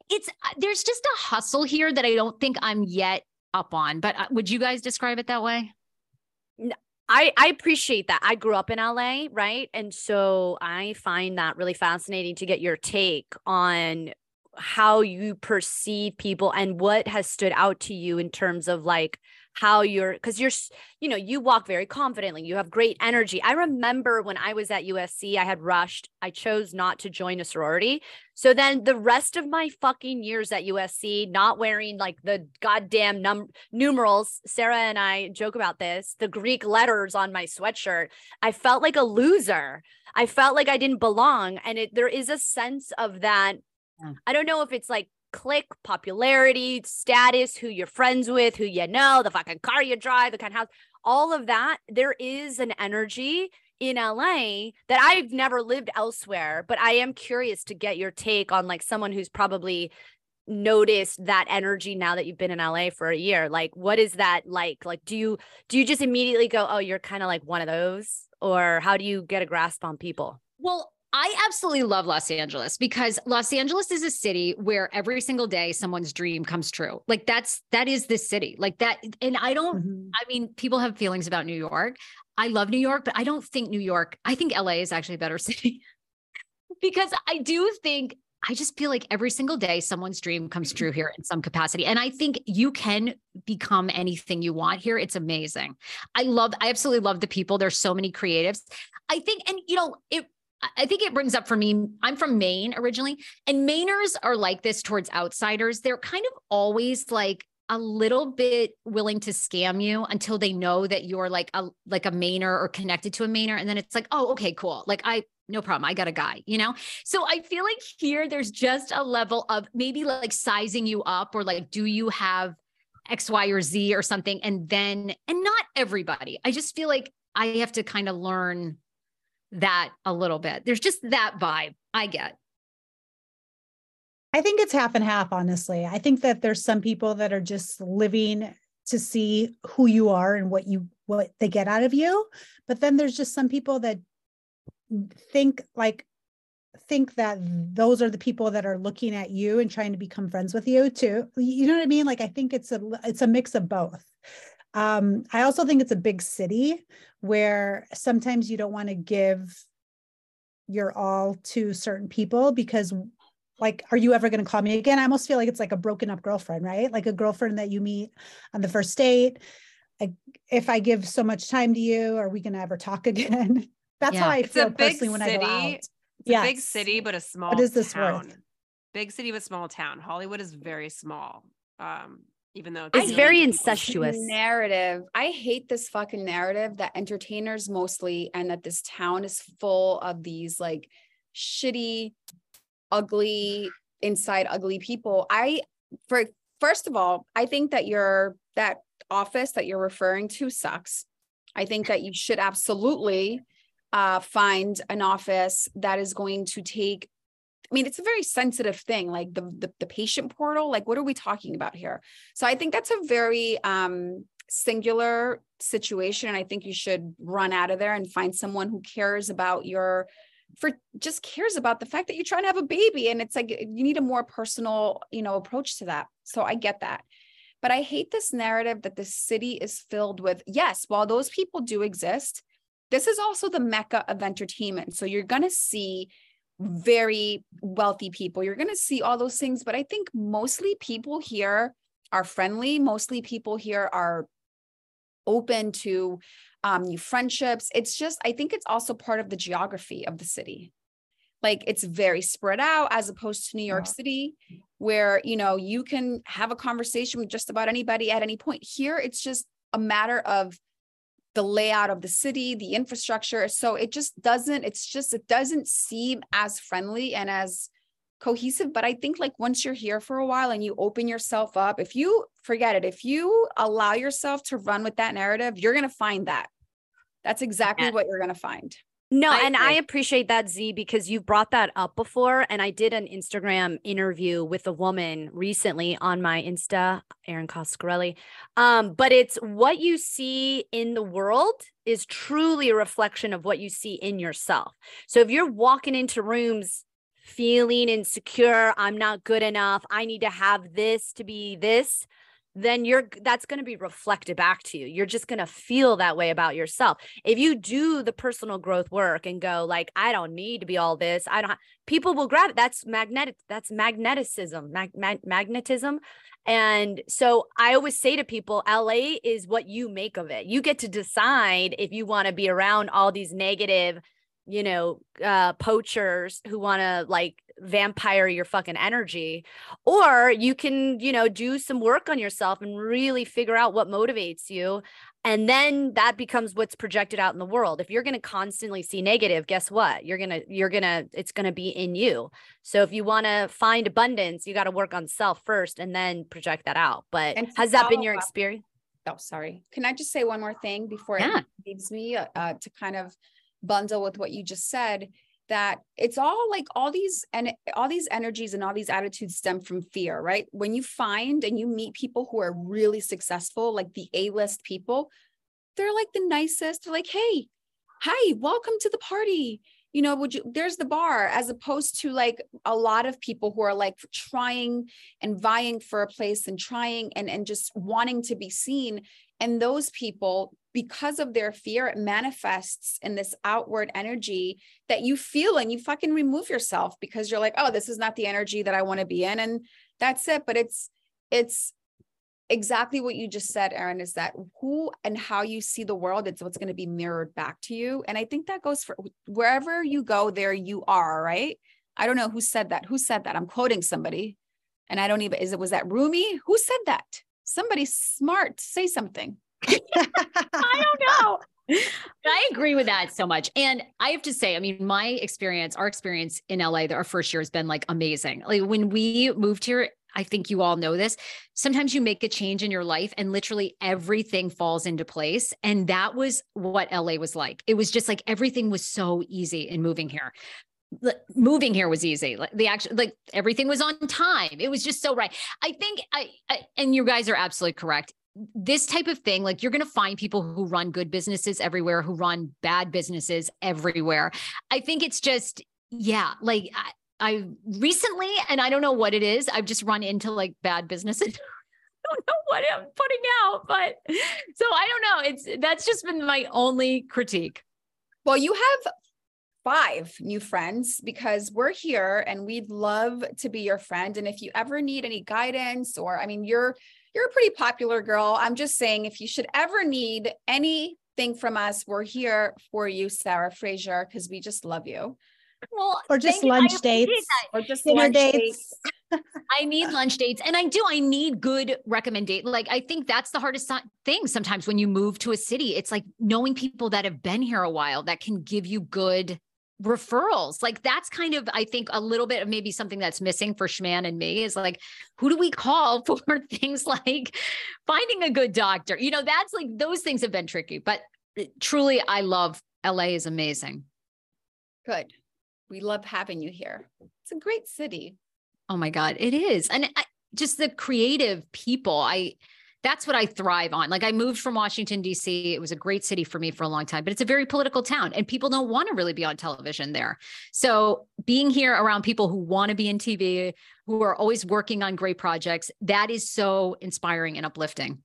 it's, uh, there's just a hustle here that I don't think I'm yet up on. But uh, would you guys describe it that way? I, I appreciate that. I grew up in LA, right? And so I find that really fascinating to get your take on how you perceive people and what has stood out to you in terms of like how you're because you're you know you walk very confidently you have great energy. I remember when i was at usc i had rushed i chose not to join a sorority. So then the rest of my fucking years at usc not wearing like the goddamn num numerals sarah and i joke about this the greek letters on my sweatshirt i felt like a loser. I felt like i didn't belong. And it there is a sense of that i don't know if it's like click popularity status who you're friends with who you know the fucking car you drive the kind of house all of that there is an energy in LA that I've never lived elsewhere but I am curious to get your take on like someone who's probably noticed that energy now that you've been in LA for a year. Like what is that like? Like do you do you just immediately go oh you're kind of like one of those or how do you get a grasp on people? Well, I absolutely love Los Angeles because Los Angeles is a city where every single day someone's dream comes true. Like that's that is this city. Like that and I don't Mhm. I mean people have feelings about New York. I love New York, but I don't think New York, I think LA is actually a better city. because I do think I just feel like every single day someone's dream comes true here in some capacity. And I think you can become anything you want here. It's amazing. I love, I absolutely love the people. There's so many creatives. I think, and you know, it I- think it brings up for me, I'm from Maine originally, and Mainers are like this towards outsiders. They're kind of always like a little bit willing to scam you until they know that you're like a like a Mainer or connected to a Mainer. And then it's like, oh, okay, cool. Like I no problem. I got a guy, you know? So I feel like here there's just a level of maybe like sizing you up or like, do you have X, Y, or Z or something? And then, and not everybody. I just feel like I have to kind of learn that a little bit. There's just that vibe I get. I think it's half and half, honestly. I think that there's some people that are just living to see who you are and what you what they get out of you. But then there's just some people that think like think that those are the people that are looking at you and trying to become friends with you too. You know what I mean? Like I think it's a it's a mix of both. Um, I also think it's a big city where sometimes you don't want to give your all to certain people because like are you ever going to call me again i almost feel like it's like a broken up girlfriend right like a girlfriend that you meet on the first date I, if i give so much time to you are we going to ever talk again that's Yeah. how i It's feel a big personally when i go city. out It's a big city, but a small what is this town. worth Big city, but small town. Hollywood is very small. Um, even though It's millions very incestuous. narrative. I hate this fucking narrative that entertainers mostly and that this town is full of these like shitty, ugly, inside ugly people. I for first of all, I think that your that office that you're referring to sucks. I think that you should absolutely uh find an office that is going to take I mean, it's a very sensitive thing, like the, the the patient portal. Like, what are we talking about here? So I think that's a very um, singular situation, and I think you should run out of there and find someone who cares about your, for just cares about the fact that you're trying to have a baby, and it's like you need a more personal, you know, approach to that. So I get that, but I hate this narrative that the city is filled with. Yes, while those people do exist, this is also the mecca of entertainment. So you're gonna see very wealthy people. You're going to see all those things, but I think mostly people here are friendly. Mostly people here are open to um, new friendships. It's just, I think it's also part of the geography of the city. Like it's very spread out as opposed to New York City, where, you know, you can have a conversation with just about anybody at any point. Here, it's just a matter of the layout of the city, the infrastructure. So it just doesn't, it's just, it doesn't seem as friendly and as cohesive. But I think like once you're here for a while and you open yourself up, if you forget it, if you allow yourself to run with that narrative, you're going to find that. That's exactly Yeah. what you're going to find. No, I and I appreciate that, Z, because you brought that up before. And I did an Instagram interview with a woman recently on my Insta, Erin Coscarelli. Um, but it's what you see in the world is truly a reflection of what you see in yourself. So if you're walking into rooms feeling insecure, I'm not good enough, I need to have this to be this, then you're that's going to be reflected back to you. You're just going to feel that way about yourself. If you do the personal growth work and go like I don't need to be all this, I don't people will grab it. That's magnetic that's magneticism, mag- mag- magnetism. And so I always say to people, LA is what you make of it. You get to decide if you want to be around all these negative you know, uh, poachers who want to like vampire your fucking energy, or you can, you know, do some work on yourself and really figure out what motivates you. And then that becomes what's projected out in the world. If you're going to constantly see negative, guess what? You're going to, you're going to, it's going to be in you. So if you want to find abundance, you got to work on self first and then project that out. But has that been your up- experience? Oh, sorry. Can I just say one more thing before Yeah. it leaves me uh, uh, to kind of bundle with what you just said? That it's all like all these and all these energies and all these attitudes stem from fear, right? When you find and you meet people who are really successful, like the A-list people, they're like the nicest. They're like, hey, hi, welcome to the party. You know, would you there's the bar, as opposed to like a lot of people who are like trying and vying for a place and trying and, and just wanting to be seen. And those people, because of their fear, it manifests in this outward energy that you feel and you fucking remove yourself because you're like, oh, this is not the energy that I want to be in. And that's it. But it's, it's, exactly what you just said, Erin, is that who and how you see the world, it's what's going to be mirrored back to you. And I think that goes for wherever you go, there you are, right? I don't know who said that. Who said that? I'm quoting somebody. And I don't even, is it, was that Rumi? Who said that? Somebody smart, say something. I don't know. I agree with that so much. And I have to say, I mean, my experience, our experience in LA, our first year has been like amazing. Like when we moved here, I think you all know this. Sometimes you make a change in your life and literally everything falls into place. And that was what LA was like. It was just like everything was so easy in moving here. Moving here was easy. Like the action, like everything was on time. It was just so right. I think I, I and you guys are absolutely correct this type of thing, like you're going to find people who run good businesses everywhere, who run bad businesses everywhere. I think it's just, yeah, like I, I recently, and I don't know what it is, I've just run into like bad businesses. I don't know what I'm putting out, but so I don't know. It's that's just been my only critique. Well, you have five new friends because we're here and we'd love to be your friend. And if you ever need any guidance, or I mean, you're you're a pretty popular girl. I'm just saying, if you should ever need anything from us, we're here for you, Sarah Fraser, because we just love you. Well, or just lunch dates, or just dinner lunch dates. dates. I need lunch dates and I do. I need good recommendation. Like, I think that's the hardest thing sometimes when you move to a city. It's like knowing people that have been here a while that can give you good referrals. Like, that's kind of, I think, a little bit of maybe something that's missing for Schman and me is like, who do we call for things like finding a good doctor? You know, that's like those things have been tricky, but uh, truly, I love LA is amazing. Good. We love having you here. It's a great city. Oh my God, it is. And I, just the creative people, I that's what I thrive on. Like I moved from Washington, D.C. It was a great city for me for a long time, but it's a very political town and people don't want to really be on television there. So being here around people who want to be in TV, who are always working on great projects, that is so inspiring and uplifting.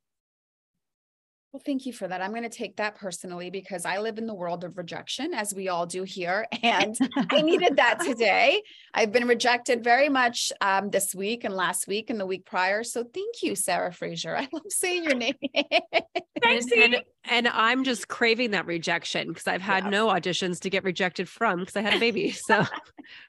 Well, thank you for that. I'm going to take that personally because I live in the world of rejection, as we all do here. And I needed that today. I've been rejected very much um, this week and last week and the week prior. So thank you, Sarah Fraser. I love saying your name. and, and, and I'm just craving that rejection because I've had Yeah. no auditions to get rejected from because I had a baby. So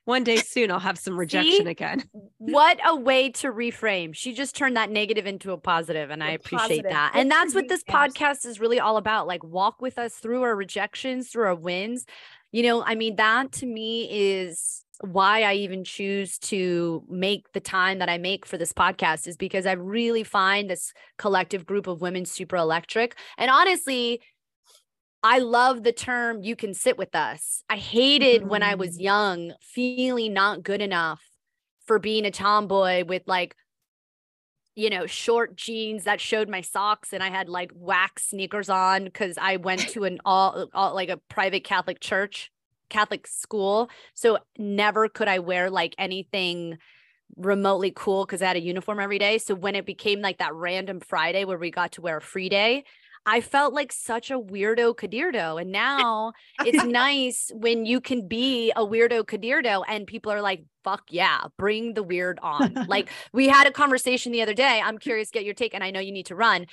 one day soon I'll have some rejection See? again. What a way to reframe. She just turned that negative into a positive, and I A appreciate positive. that. And that's what this Sam. Podcast is really all about. Like, walk with us through our rejections, through our wins. You know, I mean, that to me is why I even choose to make the time that I make for this podcast is because I really find this collective group of women super electric. And honestly, I love the term you can sit with us. I hated when I was mm. young feeling not good enough for being a tomboy with like you know short jeans that showed my socks and I had like wax sneakers on cuz I went to an all, all like a private Catholic church, Catholic school. So never could I wear like anything remotely cool cuz I had a uniform every day. So when it became like that random Friday where we got to wear a free day, I felt like such a weirdo Kadirdo. And now it's nice when you can be a weirdo Kadirdo and people are like, fuck yeah, bring the weird on. like we had a conversation the other day. I'm curious, get your take. And I know you need to run.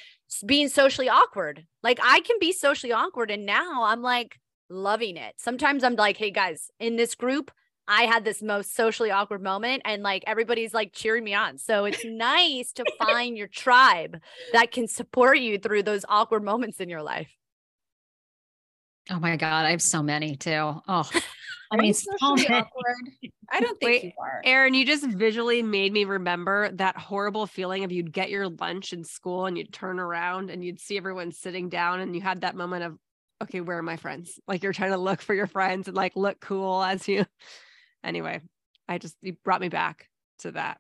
Being socially awkward. Like I can be socially awkward. And now I'm like loving it. Sometimes I'm like, hey guys, in this group, I had this most socially awkward moment and like everybody's like cheering me on. So it's nice to find your tribe that can support you through those awkward moments in your life. Oh my God, I have so many too. Oh, I mean, so socially awkward? I don't think Wait, you are. Erin, you just visually made me remember that horrible feeling of you'd get your lunch in school and you'd turn around and you'd see everyone sitting down and you had that moment of, okay, where are my friends? Like you're trying to look for your friends and like look cool as you. Anyway, I just you brought me back to that.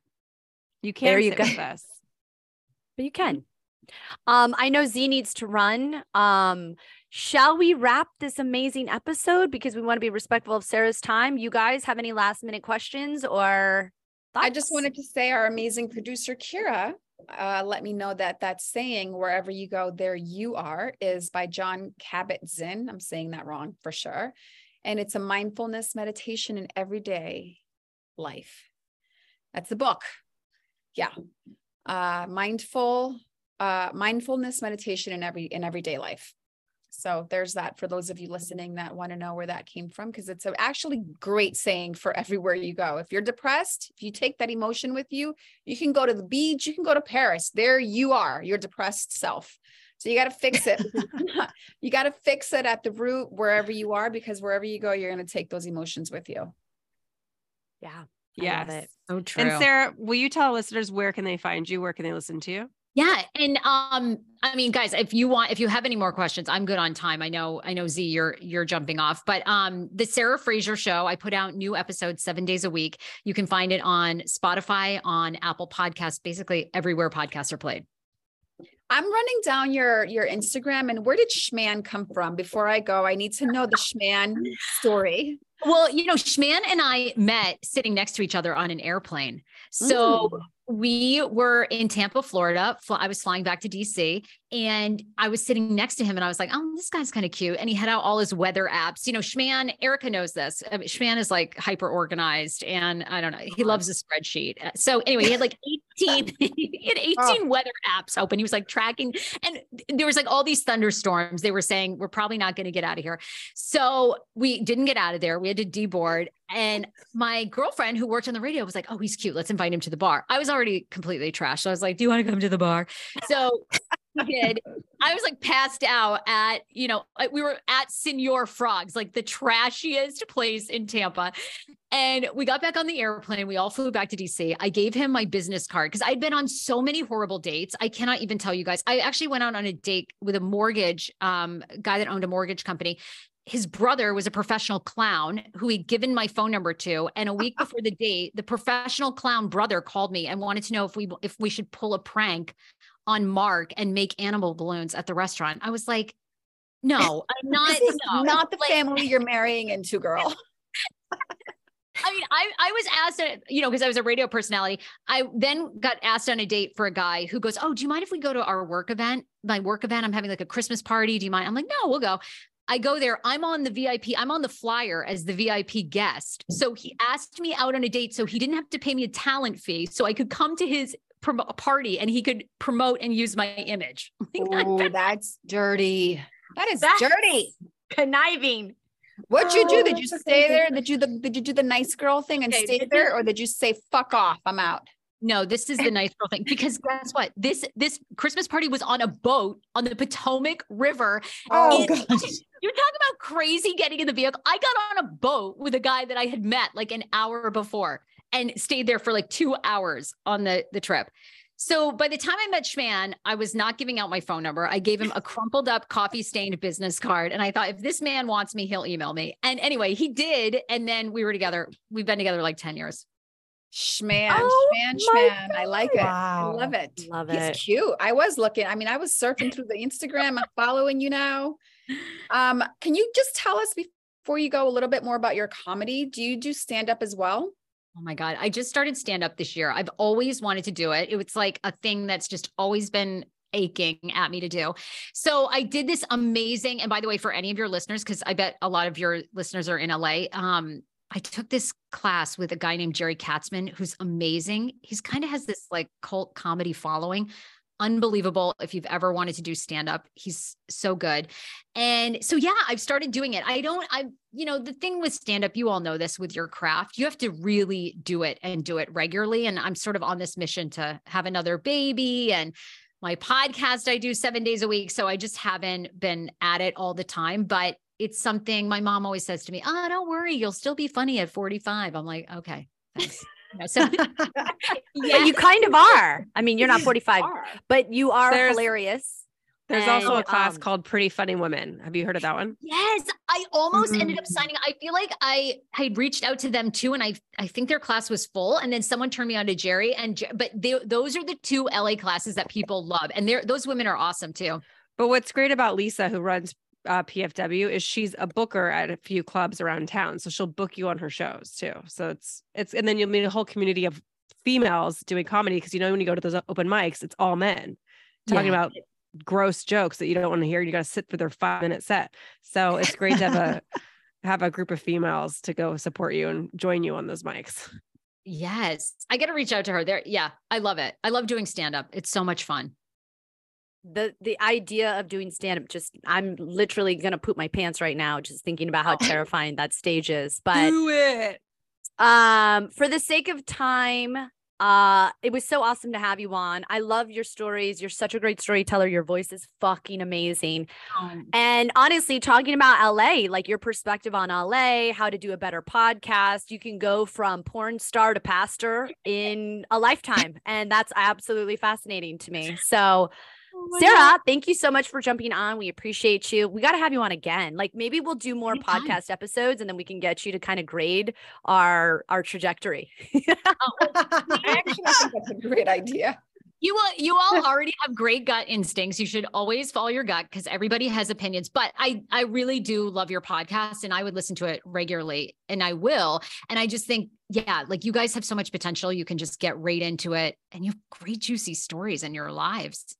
You can There you sit go. with us. But you can. Um, I know Z needs to run. Um, shall we wrap this amazing episode because we want to be respectful of Sarah's time? You guys have any last minute questions or I just wanted to say our amazing producer, Kira, uh, let me know that that saying, wherever you go, there you are, is by Jon Kabat-Zinn. I'm saying that wrong for sure. And it's a mindfulness meditation in everyday life. That's the book. Yeah. Uh, mindful uh, mindfulness meditation in every in everyday life. So there's that for those of you listening that want to know where that came from, because it's actually great saying for everywhere you go. If you're depressed, if you take that emotion with you, you can go to the beach, you can go to Paris. There you are, your depressed self. So you got to fix it. you got to fix it at the root wherever you are, because wherever you go, you're going to take those emotions with you. Yeah. Yes. it. So true. And Sarah, will you tell listeners where can they find you? Where can they listen to you? Yeah. And um, I mean, guys, if you want, if you have any more questions, I'm good on time. I know, I know Z, you're you're jumping off. But um, the Sarah Fraser show, I put out new episodes seven days a week. You can find it on Spotify, on Apple Podcasts, basically everywhere podcasts are played. I'm running down your your Instagram and where did Schman come from? Before I go, I need to know the Schman story. Well, you know, Schman and I met sitting next to each other on an airplane. So Mm. We were in Tampa, Florida. I was flying back to DC and I was sitting next to him and I was like, oh, this guy's kind of cute. And he had out all his weather apps. You know, Schman, Erica knows this. Schman is like hyper organized and I don't know, he loves a spreadsheet. Uh, So anyway, he had like 18, he had 18 weather apps open. He was like tracking and there was like all these thunderstorms. They were saying, we're probably not going to get out of here. So we didn't get out of there. We had to deboard. And my girlfriend who worked on the radio was like, Oh, he's cute. Let's invite him to the bar. I was already completely trashed. So I was like, Do you want to come to the bar? So did. I was like passed out at, you know, we were at Señor Frog's, like the trashiest place in Tampa. And we got back on the airplane. We all flew back to DC. I gave him my business card because I'd been on so many horrible dates. I cannot even tell you guys. I actually went out on a date with a mortgage um, guy that owned a mortgage company. His brother was a professional clown who he'd given my phone number to. And a week before the date, the professional clown brother called me and wanted to know if we if we should pull a prank on Mark and make animal balloons at the restaurant. I was like, no, I'm not. No. not the Like, family you're marrying into, girl. I mean, I I was asked, you know, because I was a radio personality. I then got asked on a date for a guy who goes, "Oh, do you mind if we go to our work event? My work event. I'm having like a Christmas party. Do you mind?" I'm like, "No, we'll go." I go there. I'm on the VIP. I'm on the flyer as the VIP guest. So he asked me out on a date, so he didn't have to pay me a talent fee, so I could come to his prom- party and he could promote and use my image. Oh, that's dirty. That is That's- dirty. Conniving. What'd you do? Did oh, you stay there? Did you the, did you do the nice girl thing and Okay, stay there, or did you say "fuck off"? I'm out. No, this is the nice girl thing because guess what? This this Christmas party was on a boat on the Potomac River. Oh, gosh. You talk about crazy getting in the vehicle. I got on a boat with a guy that I had met like an hour before and stayed there for like two hours on the the trip. So by the time I met Schman, I was not giving out my phone number. I gave him a crumpled up coffee stained business card. And I thought, if this man wants me, he'll email me. And anyway, he did. And then we were together. We've been together like 10 years. Schman, Oh schman, my schman. I like it. Wow. I love it. Love He's it. cute. I was looking. I mean, I was surfing through the Instagram. I'm following you now. Um, can you just tell us before you go a little bit more about your comedy? Do you do stand up as well? Oh my God. I just started stand up this year. I've always wanted to do it. It was like a thing that's just always been aching at me to do. So I did this amazing. And by the way, for any of your listeners, because I bet a lot of your listeners are in LA, um, I took this class with a guy named Jerry Katzman, who's amazing. He's kind of has this like cult comedy following. Unbelievable. If you've ever wanted to do stand up, he's so good. And so, yeah, I've started doing it. I don't, I, you know, the thing with stand up, you all know this with your craft, you have to really do it and do it regularly. And I'm sort of on this mission to have another baby and my podcast I do seven days a week. So I just haven't been at it all the time, but it's something my mom always says to me, Oh, don't worry, you'll still be funny at 45. I'm like, okay, thanks. You know, so But you kind of are. I mean, you're not 45, Are. but you are There's- hilarious. There's also a class um, called Pretty Funny Women. Have you heard of that one? Yes, I almost ended Mm. up signing. I feel like I had reached out to them too, and I I think their class was full, and then someone turned me on to Jerry and but they, those are the two LA classes that people love, and they're those women are awesome too. But what's great about Lisa, who runs uh, PFW, is she's a booker at a few clubs around town. So she'll book you on her shows too. So it's it's and then you'll meet a whole community of females doing comedy because you know when you go to those open mics, it's all men talking Yeah. about gross jokes that you don't want to hear. You got to sit for their five minute set. So it's great to have a have a group of females to go support you and join you on those mics. Yes, I got to reach out to her. There, yeah, I love it. I love doing stand up. It's so much fun. The the idea of doing stand up just I'm literally gonna poop my pants right now just thinking about how terrifying that stage is. But Do it. um for the sake of time uh it was so awesome to have you on. I love your stories. You're such a great storyteller. Your voice is fucking amazing. Um, and honestly talking about la like your perspective on la how to do a better podcast. You can go from porn star to pastor in a lifetime and that's absolutely fascinating to me. So Oh Sarah, thank you so much for jumping on. We appreciate you. We got to have you on again. Like maybe we'll do more Anytime. podcast episodes and then we can get you to kind of grade our our trajectory. Uh, I actually think that's a great idea. You will, you all already have great gut instincts. You should always follow your gut because everybody has opinions. But I I really do love your podcast and I would listen to it regularly and I will. And I just think, yeah, like you guys have so much potential. You can just get right into it and you have great juicy stories in your lives.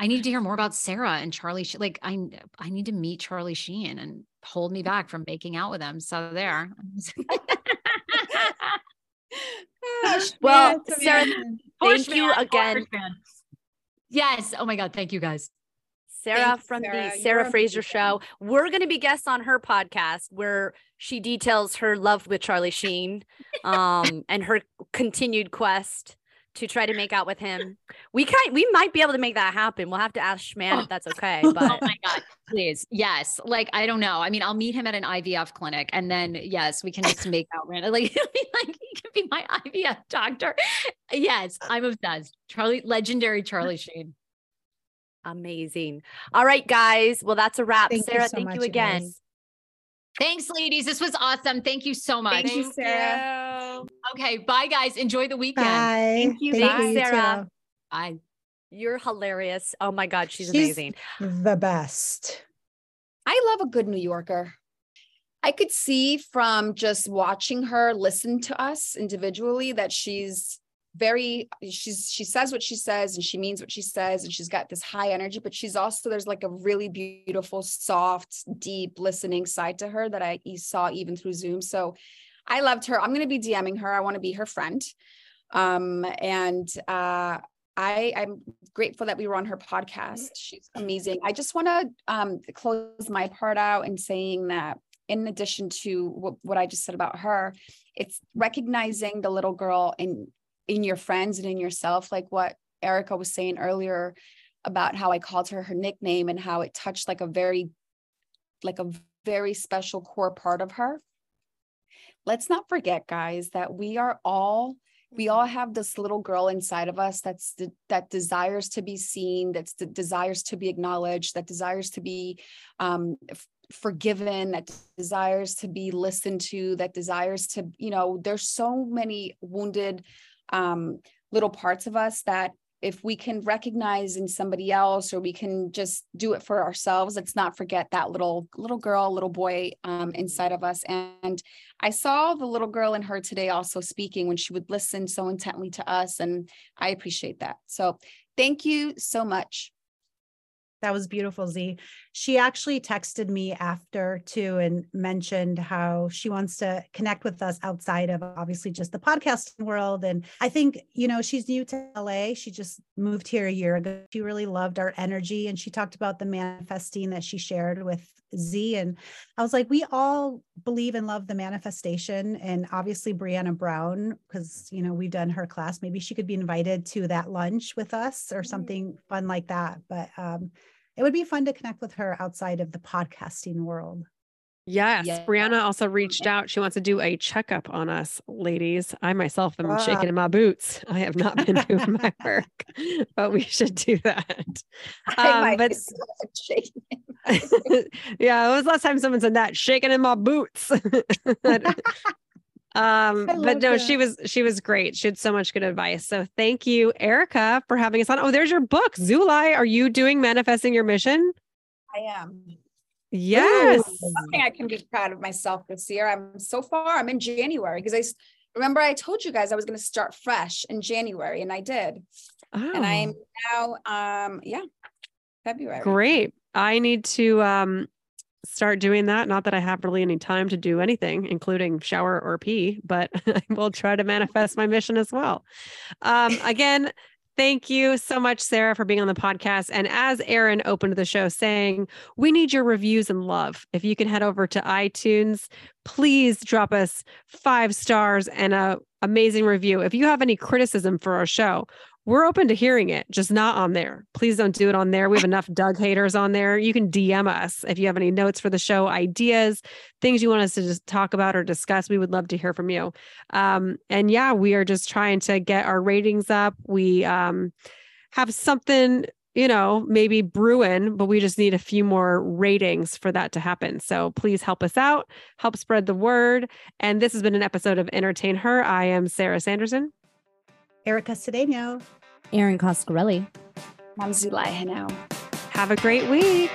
I need to hear more about Sarah and Charlie. She- Like I I need to meet Charlie Sheen and hold me back from making out with him. So there. Well, Sarah. Thank you again. Yes. Oh my God. Thank you guys. Sarah Thanks, from Sarah. the You're Sarah Fraser show. We're going to be guests on her podcast where she details her love with Charlie Sheen um, and her continued quest to try to make out with him. We kind we might be able to make that happen. We'll have to ask Schman if that's okay. oh But my God. Please. Yes. Like, I don't know. I mean, I'll meet him at an IVF clinic and then, yes, we can just make out random. Like, like, he could be my IVF doctor. Yes. I'm obsessed. Charlie, legendary Charlie Sheen. amazing. All right, guys. Well, that's a wrap. Thank you Sarah, so thank much, you you again. guys. Thanks, ladies. This was awesome. Thank you so much. Thank you, Sarah. Okay. Bye, guys. Enjoy the weekend. Bye. Thank you. Thank Bye, you, Sarah. too. Bye. You're hilarious. Oh my God, she's, She's- amazing. The best. I love a good New Yorker. I could see from just watching her listen to us individually that she's very she's she says what she says and she means what she says and she's got this high energy but she's also there's like a really beautiful soft deep listening side to her that i saw even through Zoom so I loved her I'm going to be DMing her I want to be her friend um and uh I, I'm grateful that we were on her podcast. She's amazing. I just want to um, close my part out in saying that, in addition to what, what I just said about her, it's recognizing the little girl in in your friends and in yourself, like what Erica was saying earlier about how I called her her nickname and how it touched like a very, like a very special core part of her. Let's not forget, guys, that we are all we all have this little girl inside of us that's the, that desires to be seen that's the desires to be acknowledged that desires to be um, f- forgiven that desires to be listened to that desires to you know there's so many wounded um, little parts of us that if we can recognize in somebody else or we can just do it for ourselves let's not forget that little little girl little boy um, inside of us and I saw the little girl in her today also speaking when she would listen so intently to us. And I appreciate that. So thank you so much. That was beautiful, Z. She actually texted me after too and mentioned how she wants to connect with us outside of obviously just the podcasting world. And I think, you know, she's new to LA. She just moved here a year ago. She really loved our energy and she talked about the manifesting that she shared with Z. And I was like, we all believe and love the manifestation. And obviously, Brianna Brown, because, you know, we've done her class, maybe she could be invited to that lunch with us or something fun like that. But um, it would be fun to connect with her outside of the podcasting world. Yes. Yeah. Brianna also reached out. She wants to do a checkup on us, ladies. I myself am Ah. shaking in my boots. I have not been doing my work, but we should do that. I Um, might but be shaking. Yeah, it was last time someone said that? Shaking in my boots. um but no she was she was great. She had so much good advice. So thank you erica for having us on. Oh there's your book Zulay. Are you doing manifesting your mission? I am. yes. Something I can be proud of myself this year. I'm so far, I'm in January because i remember I told you guys I was going to start fresh in January and I did. And I'm Oh, now, um, yeah, February. great i need to um start doing that not that i have really any time to do anything including shower or pee but i will try to manifest my mission as well um again Thank you so much, Sarah, for being on the podcast. And as Erin opened the show saying, we need your reviews and love. If you can head over to iTunes, please drop us five stars and a amazing review. If you have any criticism for our show, we're open to hearing it, just not on there. Please don't do it on there. We have enough Doug haters on there. You can DM us if you have any notes for the show, ideas, things you want us to just talk about or discuss. We would love to hear from you. Um, and yeah, we are just trying to get our ratings up. We um, have something you know, maybe brewing, but we just need a few more ratings for that to happen. So please help us out, help spread the word. And this has been an episode of Entertain Her. I am Sarah Sanderson. Erica Cedeno. Erin Coscarelli. Mamzulai Henao. Have a great week.